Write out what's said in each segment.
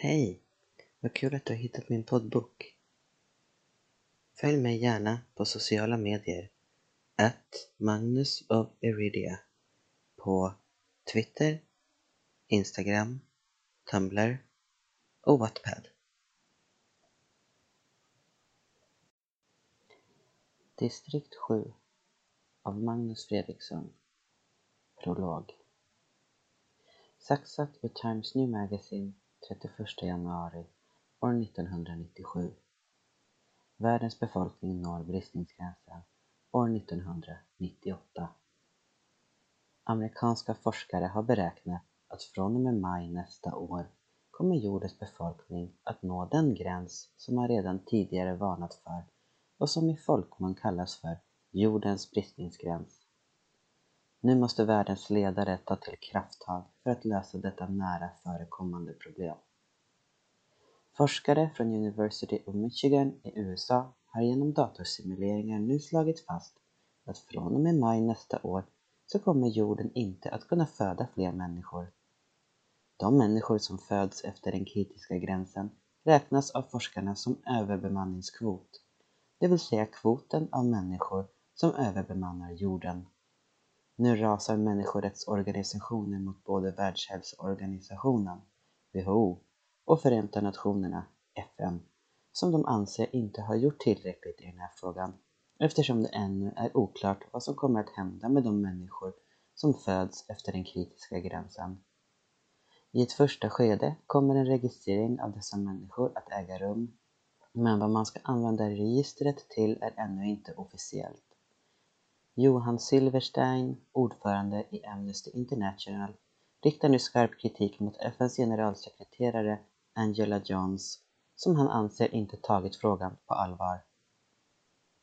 Hej! Vad kul att du har hittat min poddbok. Följ mig gärna på sociala medier. At Magnus of Iridia på Twitter, Instagram, Tumblr och Wattpad. Distrikt 7 av Magnus Fredriksson Prolog Saxat ur Times New Magazine 31 januari år 1997. Världens befolkning når bristningsgränsen år 1998. Amerikanska forskare har beräknat att från och med maj nästa år kommer jordens befolkning att nå den gräns som man redan tidigare varnat för och som i folkmun kallas för jordens bristningsgräns. Nu måste världens ledare ta till krafttag för att lösa detta nära förekommande problem. Forskare från University of Michigan i USA har genom datorsimuleringar nu slagit fast att från och med maj nästa år så kommer jorden inte att kunna föda fler människor. De människor som föds efter den kritiska gränsen räknas av forskarna som överbemanningskvot, det vill säga kvoten av människor som överbemannar jorden. Nu rasar människorättsorganisationer mot både Världshälsoorganisationen, WHO, och Förenta Nationerna, FN, som de anser inte har gjort tillräckligt i den här frågan eftersom det ännu är oklart vad som kommer att hända med de människor som föds efter den kritiska gränsen. I ett första skede kommer en registrering av dessa människor att äga rum, men vad man ska använda registret till är ännu inte officiellt. Johan Silverstein, ordförande i Amnesty International, riktar nu skarp kritik mot FNs generalsekreterare Angela Jones, som han anser inte tagit frågan på allvar.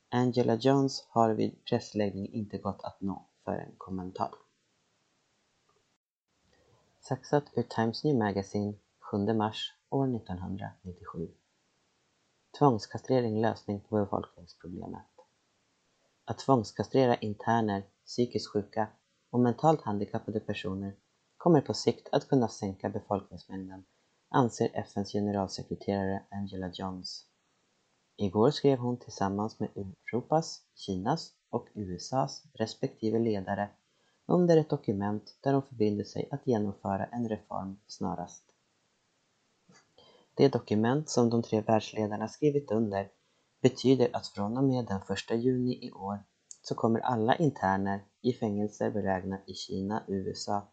Angela Jones har vid pressläggning inte gått att nå för en kommentar. Saxat ur Times New Magazine 7 mars år 1997. Tvångskastrering lösning på befolkningsproblemet. Att tvångskastrera interner, psykiskt sjuka och mentalt handikappade personer kommer på sikt att kunna sänka befolkningsmängden, anser FNs generalsekreterare Angela Jones. Igår skrev hon tillsammans med Europas, Kinas och USAs respektive ledare under ett dokument där hon förbinder sig att genomföra en reform snarast. Det dokument som de tre världsledarna skrivit under betyder att från och med den 1 juni i år så kommer alla interner i fängelser belägna i Kina, USA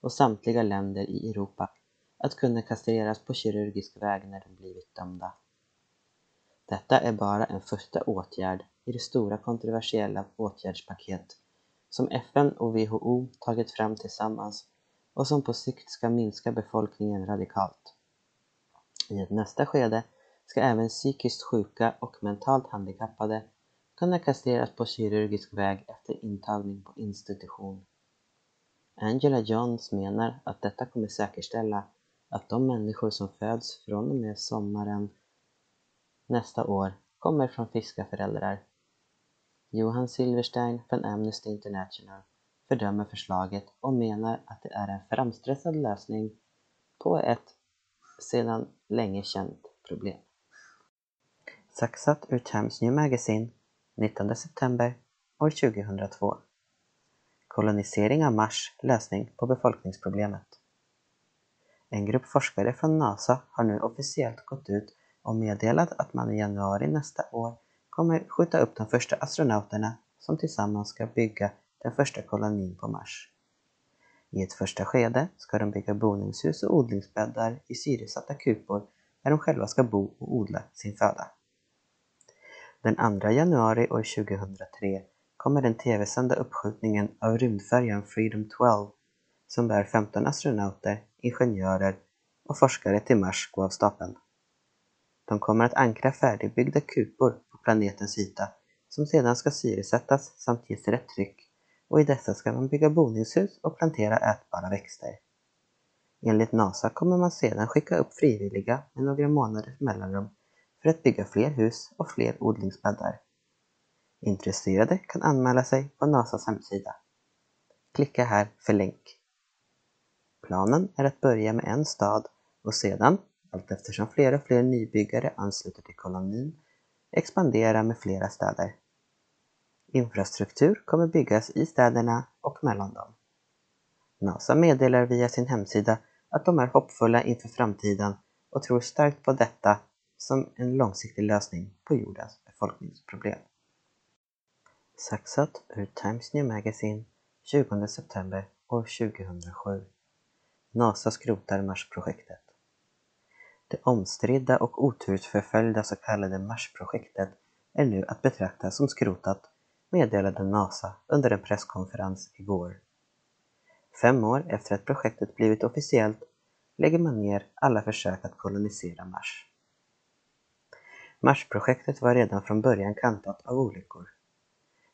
och samtliga länder i Europa att kunna kastreras på kirurgisk väg när de blivit dömda. Detta är bara en första åtgärd i det stora kontroversiella åtgärdspaket som FN och WHO tagit fram tillsammans och som på sikt ska minska befolkningen radikalt. I ett nästa skede ska även psykiskt sjuka och mentalt handikappade kunna kastreras på kirurgisk väg efter intagning på institution. Angela Johns menar att detta kommer säkerställa att de människor som föds från och med sommaren nästa år kommer från friska föräldrar. Johan Silverstein från Amnesty International fördömer förslaget och menar att det är en framstressad lösning på ett sedan länge känt problem. Saxat ur Times New Magazine 19 september år 2002. Kolonisering av Mars lösning på befolkningsproblemet. En grupp forskare från NASA har nu officiellt gått ut och meddelat att man i januari nästa år kommer skjuta upp de första astronauterna som tillsammans ska bygga den första kolonin på Mars. I ett första skede ska de bygga boningshus och odlingsbäddar i syresatta kupor där de själva ska bo och odla sin föda. Den 2 januari år 2003 kommer den tv-sända uppskjutningen av rymdfärjan Freedom 12 som bär 15 astronauter, ingenjörer och forskare till Mars gå av stapeln. De kommer att ankra färdigbyggda kupor på planetens yta som sedan ska syresättas samt ges rätt tryck och i dessa ska man bygga boningshus och plantera ätbara växter. Enligt NASA kommer man sedan skicka upp frivilliga med några månaders mellanrum för att bygga fler hus och fler odlingsbäddar. Intresserade kan anmäla sig på NASAs hemsida. Klicka här för länk. Planen är att börja med en stad och sedan allt eftersom fler och fler nybyggare ansluter till kolonin expandera med flera städer. Infrastruktur kommer byggas i städerna och mellan dem. NASA meddelar via sin hemsida att de är hoppfulla inför framtiden och tror starkt på detta som en långsiktig lösning på jordens befolkningsproblem. Saxat ur Times New Magazine 20 september år 2007. NASA skrotar Marsprojektet. Det omstridda och otursförföljda så kallade Marsprojektet är nu att betrakta som skrotat, meddelade NASA under en presskonferens igår. Fem år efter att projektet blivit officiellt lägger man ner alla försök att kolonisera Mars. Marsprojektet var redan från början kantat av olyckor.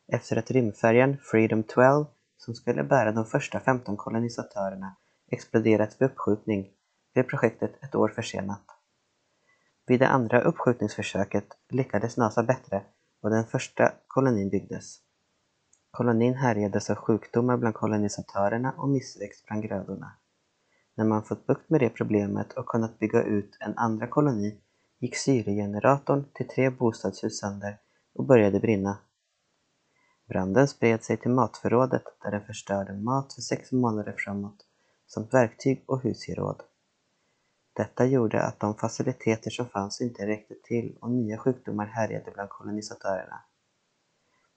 Efter att rymdfärjan Freedom 12, som skulle bära de första 15 kolonisatörerna, exploderat vid uppskjutning blev projektet ett år försenat. Vid det andra uppskjutningsförsöket lyckades NASA bättre och den första kolonin byggdes. Kolonin härjades av sjukdomar bland kolonisatörerna och missväxt bland grödorna. När man fått bukt med det problemet och kunnat bygga ut en andra koloni gick syregeneratorn till tre bostadshus sönder och började brinna. Branden spred sig till matförrådet där den förstörde mat för sex månader framåt samt verktyg och husgeråd. Detta gjorde att de faciliteter som fanns inte räckte till och nya sjukdomar härjade bland kolonisatörerna.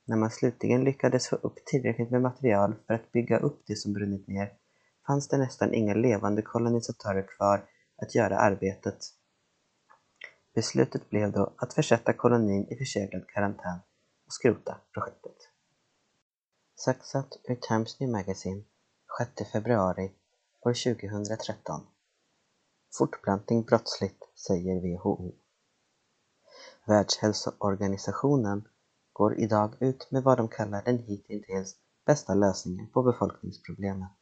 När man slutligen lyckades få upp tillräckligt med material för att bygga upp det som brunnit ner fanns det nästan inga levande kolonisatörer kvar att göra arbetet. Beslutet blev då att försätta kolonin i försäkrad karantän och skrota projektet. Saxat ur Times New Magazine 6 februari år 2013 Fortplantning brottsligt, säger WHO. Världshälsoorganisationen går idag ut med vad de kallar den hittills bästa lösningen på befolkningsproblemet.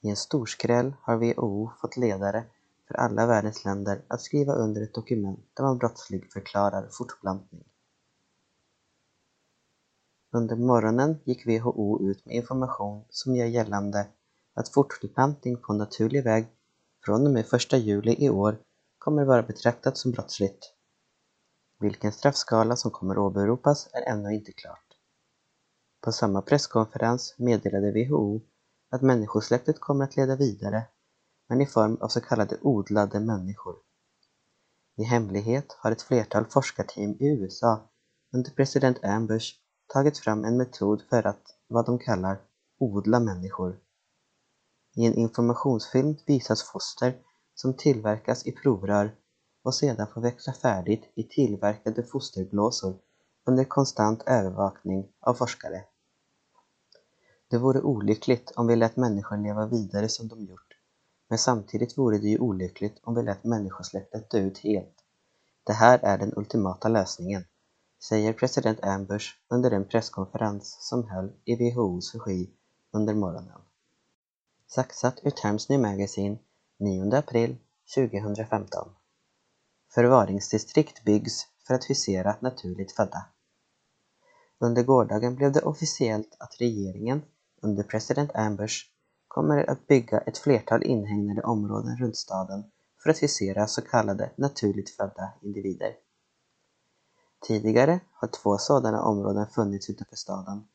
I en storskräll har WHO fått ledare för alla världens länder att skriva under ett dokument där man brottslig förklarar fortplantning. Under morgonen gick WHO ut med information som gör gällande att fortplantning på naturlig väg från och med 1 juli i år kommer vara betraktat som brottsligt. Vilken straffskala som kommer åberopas är ännu inte klart. På samma presskonferens meddelade WHO att människosläktet kommer att leda vidare, men i form av så kallade odlade människor. I hemlighet har ett flertal forskarteam i USA under president Ambush tagit fram en metod för att, vad de kallar, odla människor. I en informationsfilm visas foster som tillverkas i provrör och sedan får växa färdigt i tillverkade fosterblåsor under konstant övervakning av forskare. Det vore olyckligt om vi lät människor leva vidare som de gjort, men samtidigt vore det ju olyckligt om vi lät människosläktet dö ut helt. Det här är den ultimata lösningen, säger president Ambush under en presskonferens som höll i WHOs regi under morgonen. Saxat ur Times New Magazine 9 april 2015 Förvaringsdistrikt byggs för att husera naturligt födda. Under gårdagen blev det officiellt att regeringen under president Ambush kommer att bygga ett flertal inhägnade områden runt staden för att husera så kallade naturligt födda individer. Tidigare har två sådana områden funnits utanför staden,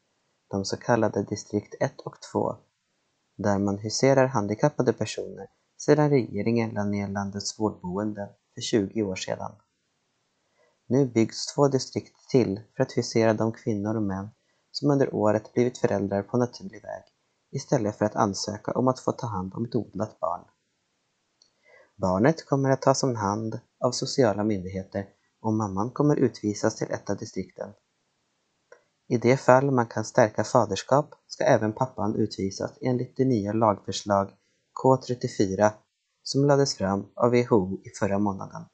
de så kallade distrikt 1 och 2 där man huserar handikappade personer sedan regeringen lade ner landets vårdboenden för 20 år sedan. Nu byggs två distrikt till för att husera de kvinnor och män som under året blivit föräldrar på naturlig väg istället för att ansöka om att få ta hand om ett odlat barn. Barnet kommer att tas om hand av sociala myndigheter och mamman kommer utvisas till ett av distrikten. I det fall man kan stärka faderskap ska även pappan utvisas enligt det nya lagförslag K34 som lades fram av WHO i förra månaden.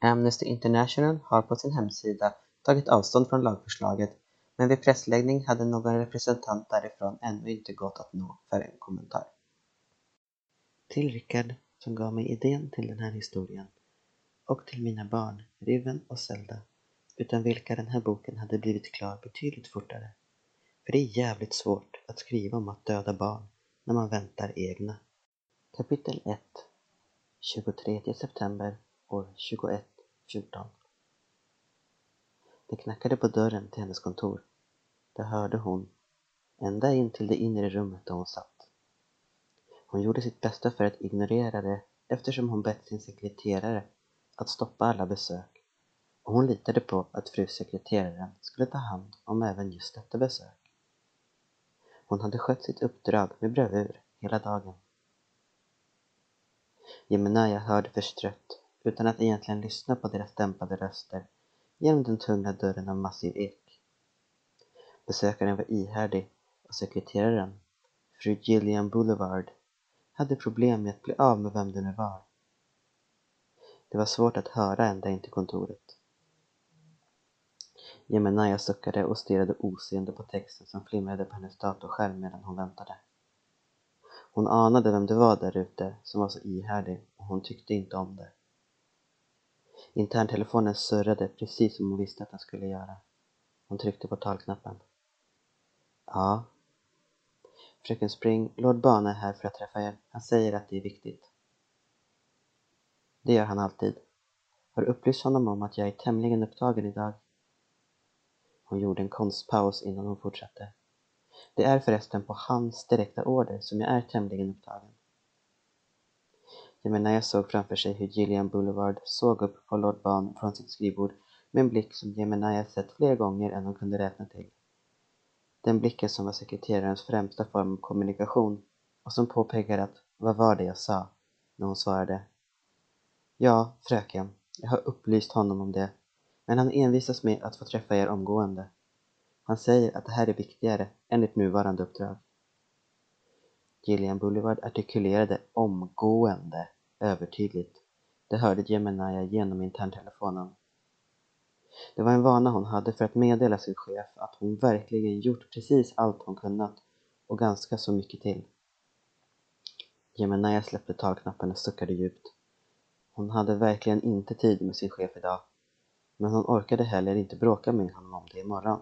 Amnesty International har på sin hemsida tagit avstånd från lagförslaget men vid pressläggning hade någon representant därifrån ännu inte gått att nå för en kommentar. Till Rickard som gav mig idén till den här historien och till mina barn Riven och Zelda utan vilka den här boken hade blivit klar betydligt fortare. För det är jävligt svårt att skriva om att döda barn när man väntar egna. Kapitel 1 23 september år 2114. Det knackade på dörren till hennes kontor. Det hörde hon, ända in till det inre rummet där hon satt. Hon gjorde sitt bästa för att ignorera det eftersom hon bett sin sekreterare att stoppa alla besök och hon litade på att fru sekreteraren skulle ta hand om även just detta besök. Hon hade skött sitt uppdrag med bravur hela dagen. Jemenaya hörde förstrött, utan att egentligen lyssna på deras dämpade röster, genom den tunga dörren av massiv ek. Besökaren var ihärdig och sekreteraren, fru Gillian Boulevard, hade problem med att bli av med vem det nu var. Det var svårt att höra ända in till kontoret. Jemenaya suckade och stirrade oseende på texten som flimrade på hennes datorskärm medan hon väntade. Hon anade vem det var där ute som var så ihärdig och hon tyckte inte om det. Interntelefonen surrade precis som hon visste att den skulle göra. Hon tryckte på talknappen. Ja. Fröken Spring, Lord Bane är här för att träffa er. Han säger att det är viktigt. Det gör han alltid. Har du upplyst honom om att jag är tämligen upptagen idag? Hon gjorde en konstpaus innan hon fortsatte. Det är förresten på hans direkta order som jag är tämligen upptagen. Jemenaya såg framför sig hur Gillian Boulevard såg upp på Lord Ban från sitt skrivbord med en blick som Jemenaya sett fler gånger än hon kunde räkna till. Den blicken som var sekreterarens främsta form av kommunikation och som påpekade att vad var det jag sa när hon svarade Ja, fröken, jag har upplyst honom om det, men han envisas med att få träffa er omgående. Han säger att det här är viktigare än ert nuvarande uppdrag. Gillian Boulevard artikulerade omgående övertydligt. Det hörde Jemenaya genom interntelefonen. Det var en vana hon hade för att meddela sin chef att hon verkligen gjort precis allt hon kunnat och ganska så mycket till. Jemenaya släppte talknappen och suckade djupt. Hon hade verkligen inte tid med sin chef idag. Men hon orkade heller inte bråka med honom om det imorgon.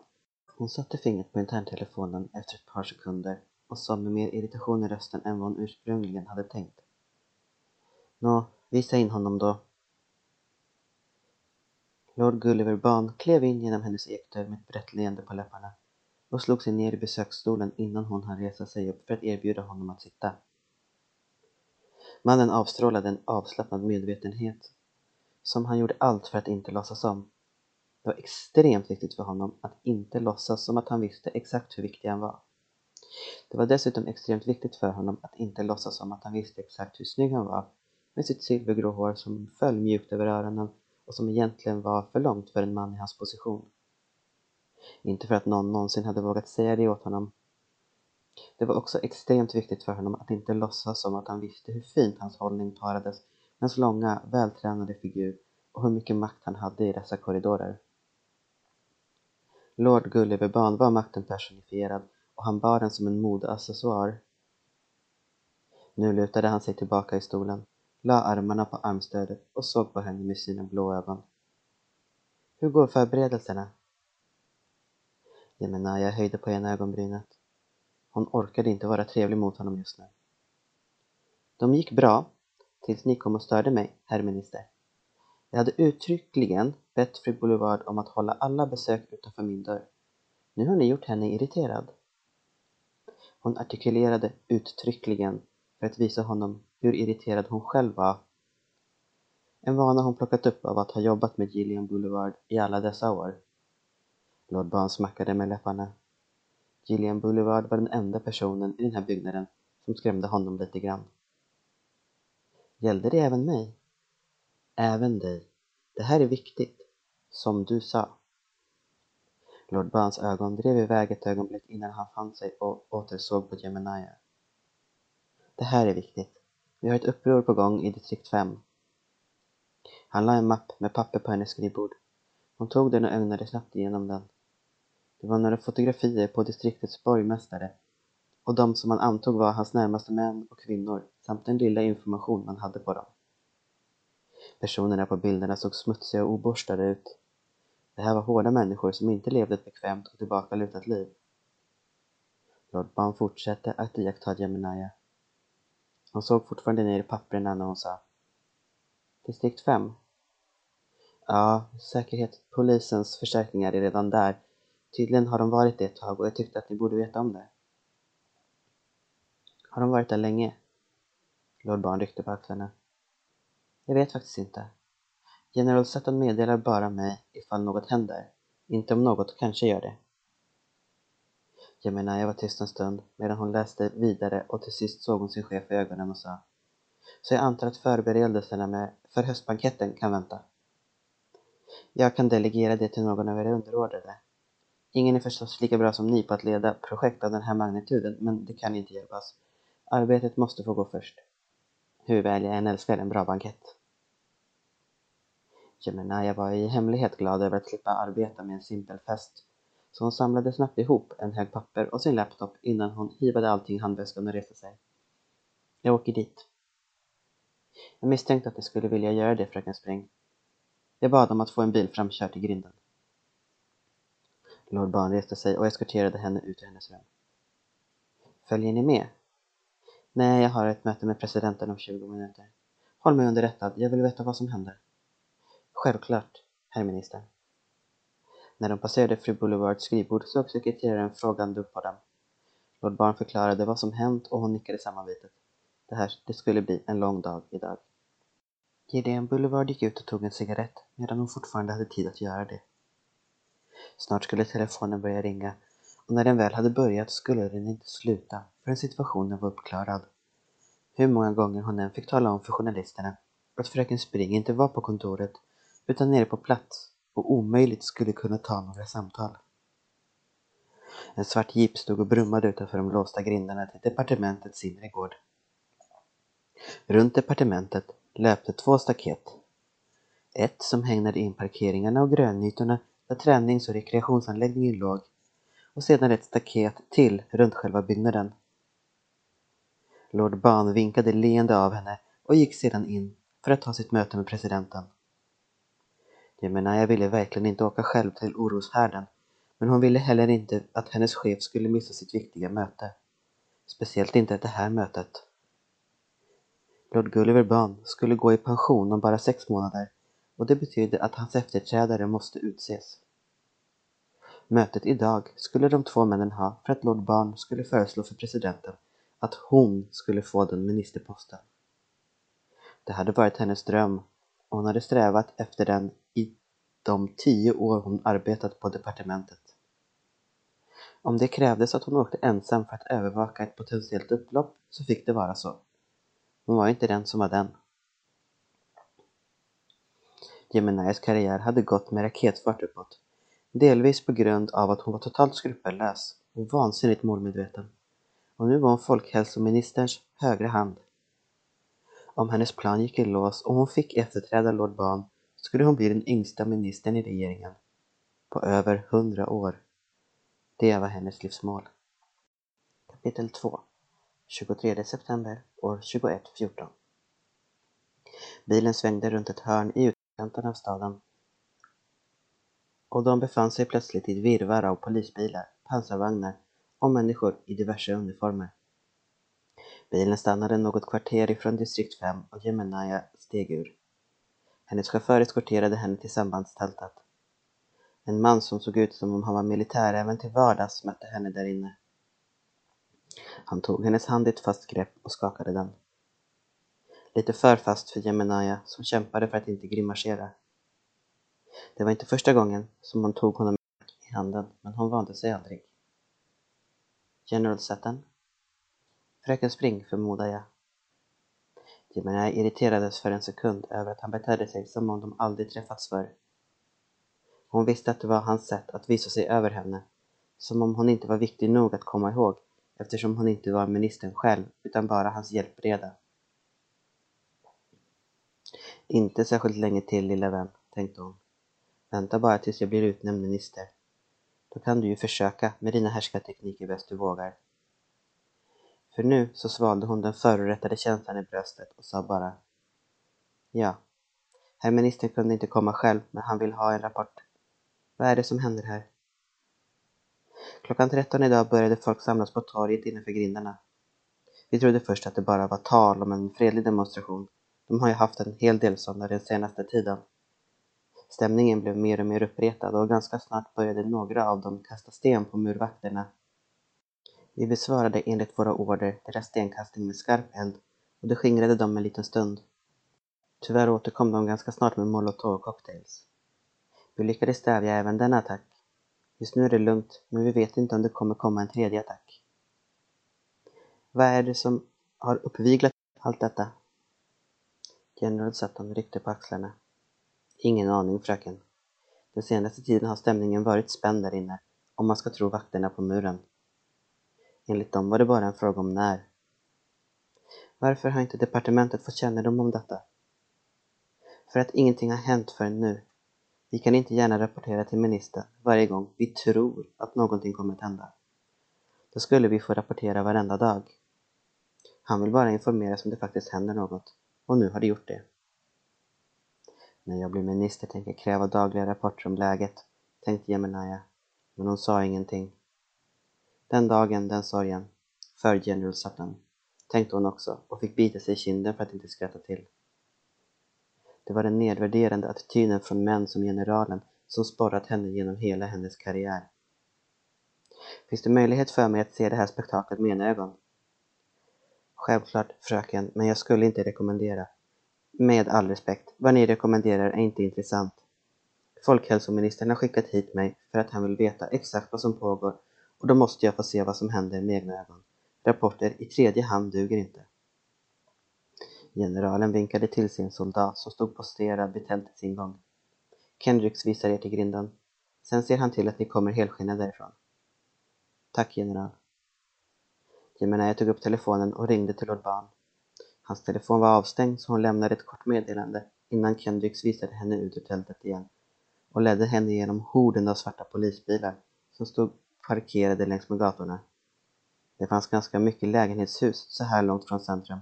Hon satte fingret på interntelefonen efter ett par sekunder och sa med mer irritation i rösten än vad hon ursprungligen hade tänkt. Nå, visa in honom då. Lord Gulliver Ban klev in genom hennes ekdörr med ett brett leende på läpparna och slog sig ner i besöksstolen innan hon hann resa sig upp för att erbjuda honom att sitta. Mannen avstrålade en avslappnad medvetenhet som han gjorde allt för att inte låtsas om. Det var extremt viktigt för honom att inte låtsas som att han visste exakt hur viktig han var. Det var dessutom extremt viktigt för honom att inte låtsas som att han visste exakt hur snygg han var med sitt silvergrå hår som föll mjukt över öronen och som egentligen var för långt för en man i hans position. Inte för att någon någonsin hade vågat säga det åt honom. Det var också extremt viktigt för honom att inte låtsas som att han visste hur fint hans hållning parades med hans långa, vältränade figur och hur mycket makt han hade i dessa korridorer. Lord Gulliverban var makten personifierad och han bar den som en modeaccessoar. Nu lutade han sig tillbaka i stolen, la armarna på armstödet och såg på henne med sina blå ögon. Hur går förberedelserna? Jemenaya höjde på ena ögonbrynet. Hon orkade inte vara trevlig mot honom just nu. De gick bra, tills ni kom och störde mig, herr minister. Jag hade uttryckligen bett fru Boulevard om att hålla alla besök utanför min dörr. Nu har ni gjort henne irriterad. Hon artikulerade uttryckligen för att visa honom hur irriterad hon själv var. En vana hon plockat upp av att ha jobbat med Gillian Boulevard i alla dessa år. Lord Barn smackade med läpparna. Gillian Boulevard var den enda personen i den här byggnaden som skrämde honom lite grann. Gällde det även mig? Även dig. Det här är viktigt. Som du sa. Lord Bans ögon drev iväg ett ögonblick innan han fann sig och återsåg på Gemini. Det här är viktigt. Vi har ett uppror på gång i distrikt 5. Han la en mapp med papper på hennes skrivbord. Hon tog den och ögnade snabbt igenom den. Det var några fotografier på distriktets borgmästare och de som man antog var hans närmaste män och kvinnor samt den lilla information man hade på dem. Personerna på bilderna såg smutsiga och oborstade ut. Det här var hårda människor som inte levde ett bekvämt och tillbakalutat liv. Lord Baum fortsatte att iaktta Jemenaya. Hon såg fortfarande ner i papperna när hon sa Distrikt 5? Ja, säkerhet. Polisens förstärkningar är redan där. Tydligen har de varit det ett tag och jag tyckte att ni borde veta om det. Har de varit där länge? Lord Barn ryckte på axlarna. Jag vet faktiskt inte. General Sutton meddelar bara mig ifall något händer. Inte om något kanske gör det. Jemenaya var tyst en stund medan hon läste vidare och till sist såg hon sin chef i ögonen och sa Så jag antar att förberedelserna med, för höstbanketten kan vänta. Jag kan delegera det till någon av era underordnade. Ingen är förstås lika bra som ni på att leda projekt av den här magnituden, men det kan inte hjälpas. Arbetet måste få gå först. Hur väl jag än älskar en bra bankett. Jemenaya var i hemlighet glad över att slippa arbeta med en simpel fest så hon samlade snabbt ihop en hög papper och sin laptop innan hon hivade allting i handväskan och reste sig. Jag åker dit. Jag misstänkte att de skulle vilja göra det, fröken Spring. Jag bad om att få en bil framkörd till grinden. Lord Barn reste sig och eskorterade henne ut ur hennes rum. Följer ni med? Nej, jag har ett möte med presidenten om 20 minuter. Håll mig underrättad, jag vill veta vad som händer. Självklart, herr minister. När de passerade fru Boulevards skrivbord såg sekreteraren frågande upp på dem. Lord Barn förklarade vad som hänt och hon nickade sammanbitet. Det här, det skulle bli en lång dag idag. Gideon Boulevard gick ut och tog en cigarett medan hon fortfarande hade tid att göra det. Snart skulle telefonen börja ringa och när den väl hade börjat skulle den inte sluta förrän situationen var uppklarad. Hur många gånger hon än fick tala om för journalisterna att fröken Spring inte var på kontoret utan nere på plats och omöjligt skulle kunna ta några samtal. En svart jeep stod och brummade utanför de låsta grindarna till departementets inre gård. Runt departementet löpte två staket. Ett som hägnade in parkeringarna och grönytorna där tränings och rekreationsanläggningen låg och sedan ett staket till runt själva byggnaden. Lord Ban vinkade leende av henne och gick sedan in för att ta sitt möte med presidenten. Jemenaya ville verkligen inte åka själv till oroshärden, men hon ville heller inte att hennes chef skulle missa sitt viktiga möte. Speciellt inte det här mötet. Lord Gulliver Bunn skulle gå i pension om bara sex månader och det betydde att hans efterträdare måste utses. Mötet idag skulle de två männen ha för att Lord Bunn skulle föreslå för presidenten att hon skulle få den ministerposten. Det hade varit hennes dröm och hon hade strävat efter den de tio år hon arbetat på departementet. Om det krävdes att hon åkte ensam för att övervaka ett potentiellt upplopp så fick det vara så. Hon var inte den som var den. Geminias karriär hade gått med raketfart uppåt. Delvis på grund av att hon var totalt skrupellös och vansinnigt målmedveten. Och nu var hon folkhälsoministerns högra hand. Om hennes plan gick i lås och hon fick efterträda Lord Ban skulle hon bli den yngsta ministern i regeringen. På över hundra år. Det var hennes livsmål. Kapitel 2 23 september år 2114 Bilen svängde runt ett hörn i utkanten av staden och de befann sig plötsligt i ett virrvarr av polisbilar, pansarvagnar och människor i diverse uniformer. Bilen stannade något kvarter ifrån distrikt 5 och Jemenaya steg ur. Hennes chaufför eskorterade henne till sambandstältet. En man som såg ut som om han var militär även till vardags mötte henne där inne. Han tog hennes hand i ett fast grepp och skakade den. Lite för fast för Jemenaya som kämpade för att inte grimasera. Det var inte första gången som hon tog honom i handen, men hon vande sig aldrig. General Sutton? Fröken Spring, förmodar jag. Jemenaya irriterades för en sekund över att han betedde sig som om de aldrig träffats förr. Hon visste att det var hans sätt att visa sig över henne, som om hon inte var viktig nog att komma ihåg eftersom hon inte var ministern själv utan bara hans hjälpreda. Inte särskilt länge till lilla vän, tänkte hon. Vänta bara tills jag blir utnämnd minister. Då kan du ju försöka med dina härskartekniker bäst du vågar. För nu så svalde hon den förorättade känslan i bröstet och sa bara Ja, herr ministern kunde inte komma själv men han vill ha en rapport. Vad är det som händer här? Klockan 13 idag började folk samlas på torget innanför grindarna. Vi trodde först att det bara var tal om en fredlig demonstration, De har ju haft en hel del sådana den senaste tiden. Stämningen blev mer och mer uppretad och ganska snart började några av dem kasta sten på murvakterna. Vi besvarade enligt våra order deras stenkastning med skarp eld och det skingrade dem en liten stund. Tyvärr återkom de ganska snart med molotov-cocktails. Vi lyckades stävja även denna attack. Just nu är det lugnt, men vi vet inte om det kommer komma en tredje attack. Vad är det som har uppviglat allt detta? General Sutton ryckte på axlarna. Ingen aning, fröken. Den senaste tiden har stämningen varit spänd där inne, om man ska tro vakterna på muren. Enligt dem var det bara en fråga om när. Varför har inte departementet fått kännedom om detta? För att ingenting har hänt förrän nu. Vi kan inte gärna rapportera till ministern varje gång vi tror att någonting kommer att hända. Då skulle vi få rapportera varenda dag. Han vill bara informeras om det faktiskt händer något. Och nu har det gjort det. När jag blir minister tänker jag kräva dagliga rapporter om läget, tänkte Jemenaya. Men hon sa ingenting. Den dagen, den sorgen. För General Sutton, tänkte hon också och fick bita sig i kinden för att inte skratta till. Det var den nedvärderande attityden från män som generalen som sporrat henne genom hela hennes karriär. Finns det möjlighet för mig att se det här spektaklet med ena ögon? Självklart, fröken, men jag skulle inte rekommendera. Med all respekt, vad ni rekommenderar är inte intressant. Folkhälsoministern har skickat hit mig för att han vill veta exakt vad som pågår och då måste jag få se vad som händer med egna ögon. Rapporter i tredje hand duger inte. Generalen vinkade till sin soldat som stod posterad vid tältets ingång. Kendricks visar er till grinden. Sen ser han till att ni kommer helskinnade därifrån. Tack, general. Jemenaya tog upp telefonen och ringde till Lord Barn. Hans telefon var avstängd så hon lämnade ett kort meddelande innan Kendricks visade henne ut ur tältet igen och ledde henne genom horden av svarta polisbilar som stod parkerade längs med gatorna. Det fanns ganska mycket lägenhetshus så här långt från centrum.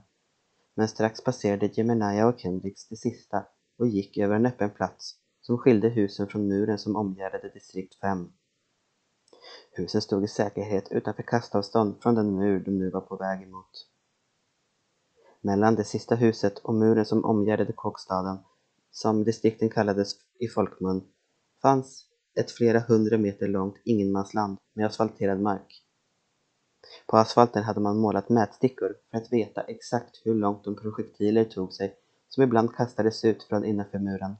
Men strax passerade Jemenaya och Kendricks det sista och gick över en öppen plats som skilde husen från muren som omgärdade distrikt 5. Husen stod i säkerhet utanför kastavstånd från den mur de nu var på väg emot. Mellan det sista huset och muren som omgärdade kåkstaden, som distrikten kallades i folkmun, fanns ett flera hundra meter långt ingenmansland med asfalterad mark. På asfalten hade man målat mätstickor för att veta exakt hur långt de projektiler tog sig som ibland kastades ut från innanför muren.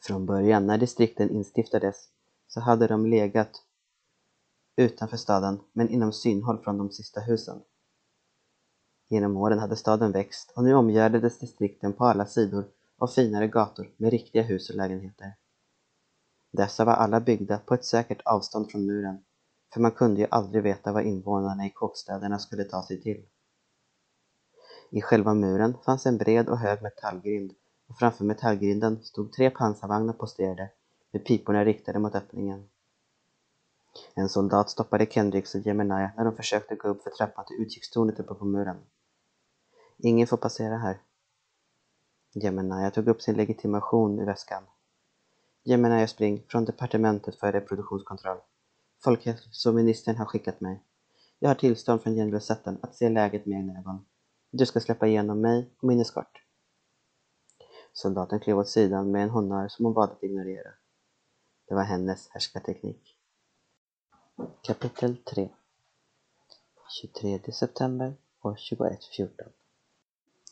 Från början, när distrikten instiftades, så hade de legat utanför staden men inom synhåll från de sista husen. Genom åren hade staden växt och nu omgärdades distrikten på alla sidor av finare gator med riktiga hus och lägenheter. Dessa var alla byggda på ett säkert avstånd från muren, för man kunde ju aldrig veta vad invånarna i kåkstäderna skulle ta sig till. I själva muren fanns en bred och hög metallgrind och framför metallgrinden stod tre pansarvagnar posterade med piporna riktade mot öppningen. En soldat stoppade Kendricks och Gemini när de försökte gå upp för trappan till utkikstornet uppe på muren. Ingen får passera här. Gemini tog upp sin legitimation ur väskan. Gemini Spring från departementet för reproduktionskontroll. Folkhälsoministern har skickat mig. Jag har tillstånd från general Sutton att se läget med egna ögon. Du ska släppa igenom mig och min eskort. Soldaten klev åt sidan med en honnör som hon valde att ignorera. Det var hennes härskarteknik. Kapitel 3 23 september år 2114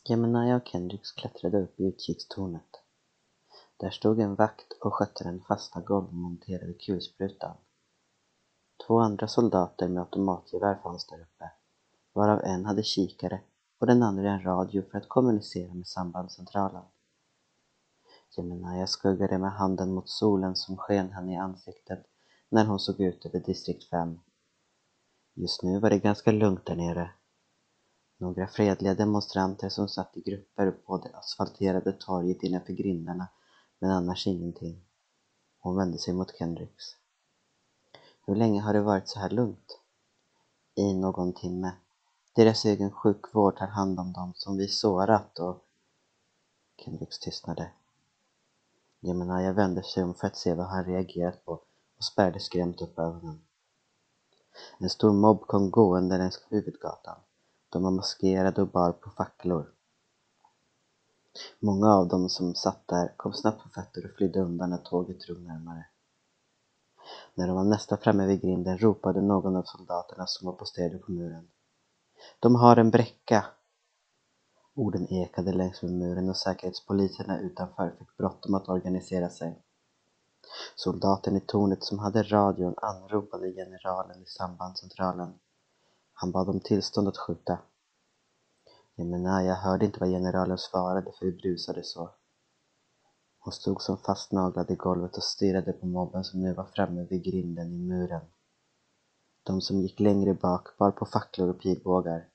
Gemini och Kendricks klättrade upp i utkikstornet. Där stod en vakt och skötte den fasta golvmonterade kulsprutan. Två andra soldater med automatgevär fanns där uppe, varav en hade kikare och den andra en radio för att kommunicera med sambandscentralen. Jemenaya skuggade med handen mot solen som sken henne i ansiktet när hon såg ut över distrikt 5. Just nu var det ganska lugnt där nere. Några fredliga demonstranter som satt i grupper på det asfalterade torget innanför grindarna, men annars ingenting. Hon vände sig mot Kendricks. Hur länge har det varit så här lugnt? I någon timme. Deras egen sjukvård tar hand om dem som vi sårat och... Kendricks tystnade. Jemenaya vände sig om för att se vad han reagerat på och spärrade skrämt upp ögonen. En stor mobb kom gående längs huvudgatan. De var maskerade och bar på facklor. Många av dem som satt där kom snabbt på fötter och flydde undan när tåget drog närmare. När de var nästan framme vid grinden ropade någon av soldaterna som var posterade på muren. De har en bräcka! Orden ekade längs med muren och säkerhetspoliserna utanför fick bråttom att organisera sig. Soldaten i tornet som hade radion anropade generalen i sambandscentralen. Han bad om tillstånd att skjuta. Jemenaya hörde inte vad generalen svarade för det brusade så. Hon stod som fastnaglad i golvet och stirrade på mobben som nu var framme vid grinden i muren. De som gick längre bak bar på facklor och pilbågar.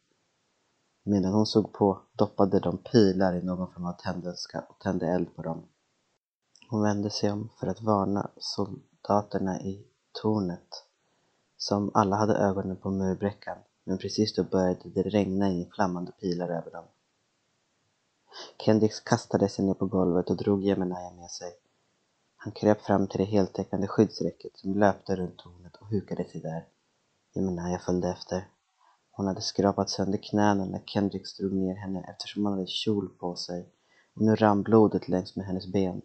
Medan hon såg på doppade de pilar i någon form av tändvätska och tände eld på dem. Hon vände sig om för att varna soldaterna i tornet, som alla hade ögonen på murbräckan, men precis då började det regna in flammande pilar över dem. Kendricks kastade sig ner på golvet och drog Jemenaya med sig. Han kröp fram till det heltäckande skyddsräcket som löpte runt tornet och hukade sig där. Jemenaya följde efter. Hon hade skrapat sönder knäna när Kendricks drog ner henne eftersom hon hade kjol på sig och nu rann blodet längs med hennes ben.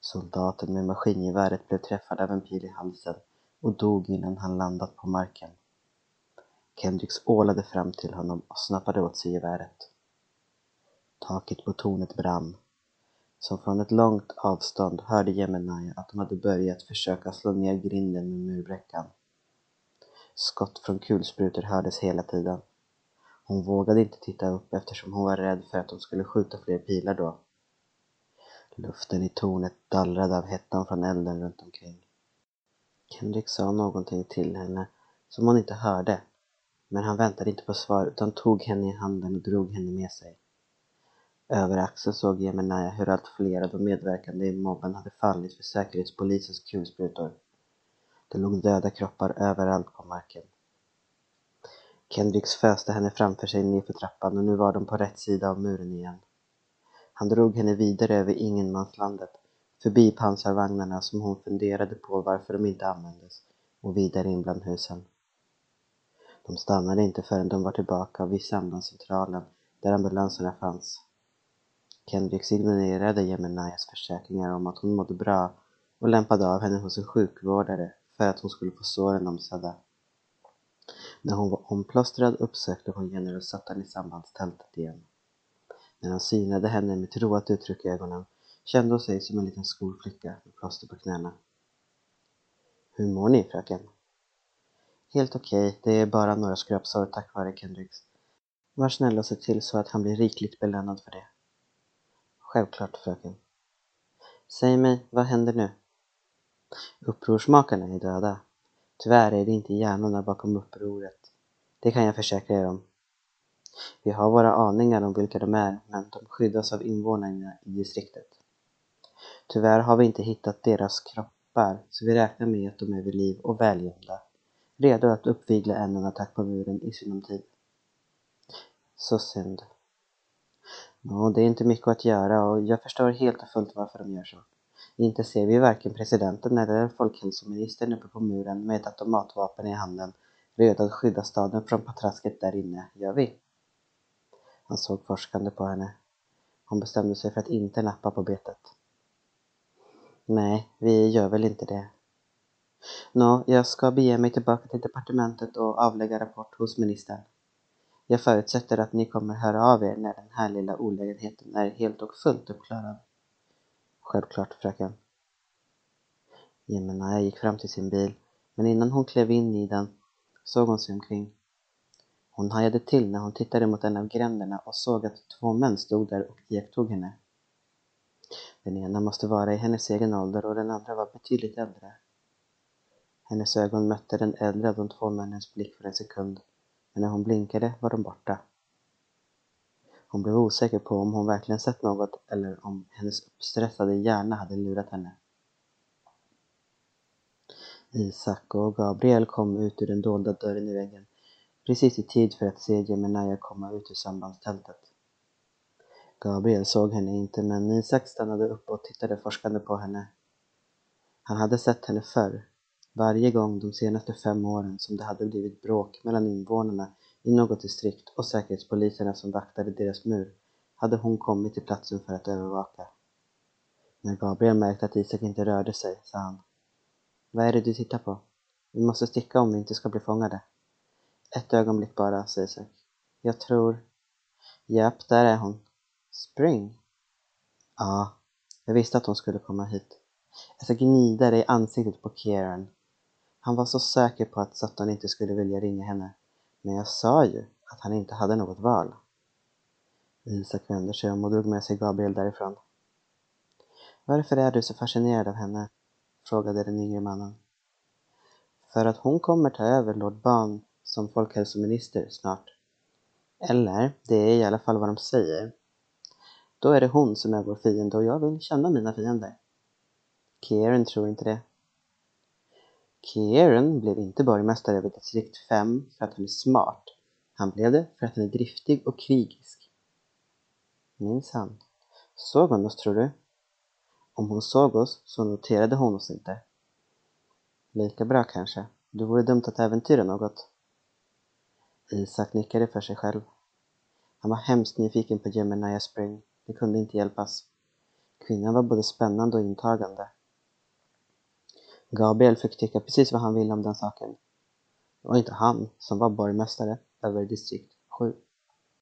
Soldaten med maskingeväret blev träffad av en pil i halsen och dog innan han landat på marken. Kendricks ålade fram till honom och snappade åt sig geväret. Taket på tornet brann. Som från ett långt avstånd hörde Jemenaya att de hade börjat försöka slå ner grinden med murbräckan. Skott från kulsprutor hördes hela tiden. Hon vågade inte titta upp eftersom hon var rädd för att de skulle skjuta fler pilar då. Luften i tornet dallrade av hettan från elden runt omkring. Kendrick sa någonting till henne som hon inte hörde, men han väntade inte på svar utan tog henne i handen och drog henne med sig. Över axeln såg Jemenaya hur allt fler av de medverkande i mobben hade fallit för säkerhetspolisens kulsprutor. Det låg döda kroppar överallt på marken. Kendricks föste henne framför sig nerför trappan och nu var de på rätt sida av muren igen. Han drog henne vidare över ingenmanslandet, förbi pansarvagnarna som hon funderade på varför de inte användes och vidare in bland husen. De stannade inte förrän de var tillbaka vid sambandscentralen där ambulanserna fanns. Kendricks ignorerade Jemenayas försäkringar om att hon mådde bra och lämpade av henne hos en sjukvårdare för att hon skulle få såren omsedda. När hon var omplåstrad uppsökte hon general Sutton i sambandstältet igen. När han synade henne med ett roat uttryck i ögonen kände hon sig som en liten skolflicka med plåster på knäna. Hur mår ni, fröken? Helt okej, okay. det är bara några skrapsår tack vare Kendricks. Var snäll och se till så att han blir rikligt belönad för det. Självklart, fröken. Säg mig, vad händer nu? Upprorsmakarna är döda. Tyvärr är det inte hjärnorna bakom upproret. Det kan jag försäkra er om. Vi har våra aningar om vilka de är, men de skyddas av invånarna i distriktet. Tyvärr har vi inte hittat deras kroppar, så vi räknar med att de är vid liv och välgömda, redo att uppvigla än en attack på muren i sinom tid. Så synd. Nå, det är inte mycket att göra och jag förstår helt och fullt varför de gör så. Inte ser vi varken presidenten eller folkhälsoministern uppe på muren med ett automatvapen i handen, redo att skydda staden från patrasket där inne, gör vi? Han såg forskande på henne. Hon bestämde sig för att inte nappa på betet. Nej, vi gör väl inte det. Nå, jag ska bege mig tillbaka till departementet och avlägga rapport hos ministern. Jag förutsätter att ni kommer höra av er när den här lilla olägenheten är helt och fullt uppklarad. Självklart, fröken. Jemenaya gick fram till sin bil, men innan hon klev in i den såg hon sig omkring. Hon hajade till när hon tittade mot en av gränderna och såg att två män stod där och iakttog henne. Den ena måste vara i hennes egen ålder och den andra var betydligt äldre. Hennes ögon mötte den äldre av de två männens blick för en sekund, men när hon blinkade var de borta. Hon blev osäker på om hon verkligen sett något eller om hennes uppstressade hjärna hade lurat henne. Isak och Gabriel kom ut ur den dolda dörren i väggen precis i tid för att se Jemenaya komma ut ur sambandstältet. Gabriel såg henne inte men Isak stannade upp och tittade forskande på henne. Han hade sett henne förr, varje gång de senaste fem åren som det hade blivit bråk mellan invånarna i något distrikt och säkerhetspoliserna som vaktade deras mur hade hon kommit till platsen för att övervaka. När Gabriel märkte att Isak inte rörde sig, sa han. Vad är det du tittar på? Vi måste sticka om vi inte ska bli fångade. Ett ögonblick bara, sa Isak. Jag tror... Japp, där är hon. Spring? Ja, jag visste att hon skulle komma hit. Jag ska gnida dig i ansiktet på Kieran. Han var så säker på att Sutton inte skulle vilja ringa henne. Men jag sa ju att han inte hade något val. Isak vände sig om och drog med sig Gabriel därifrån. Varför är du så fascinerad av henne? frågade den yngre mannen. För att hon kommer ta över Lord Ban som folkhälsominister snart. Eller, det är i alla fall vad de säger. Då är det hon som är vår fiende och jag vill känna mina fiender. Kieran tror inte det. Kieran blev inte borgmästare över distrikt 5 för att han är smart. Han blev det för att han är driftig och krigisk. Minns han. Såg hon oss, tror du? Om hon såg oss så noterade hon oss inte. Lika bra kanske. Det vore dumt att äventyra något. Isak nickade för sig själv. Han var hemskt nyfiken på Gemini Spring. Det kunde inte hjälpas. Kvinnan var både spännande och intagande. Gabriel fick tycka precis vad han ville om den saken. Det var inte han som var borgmästare över distrikt 7.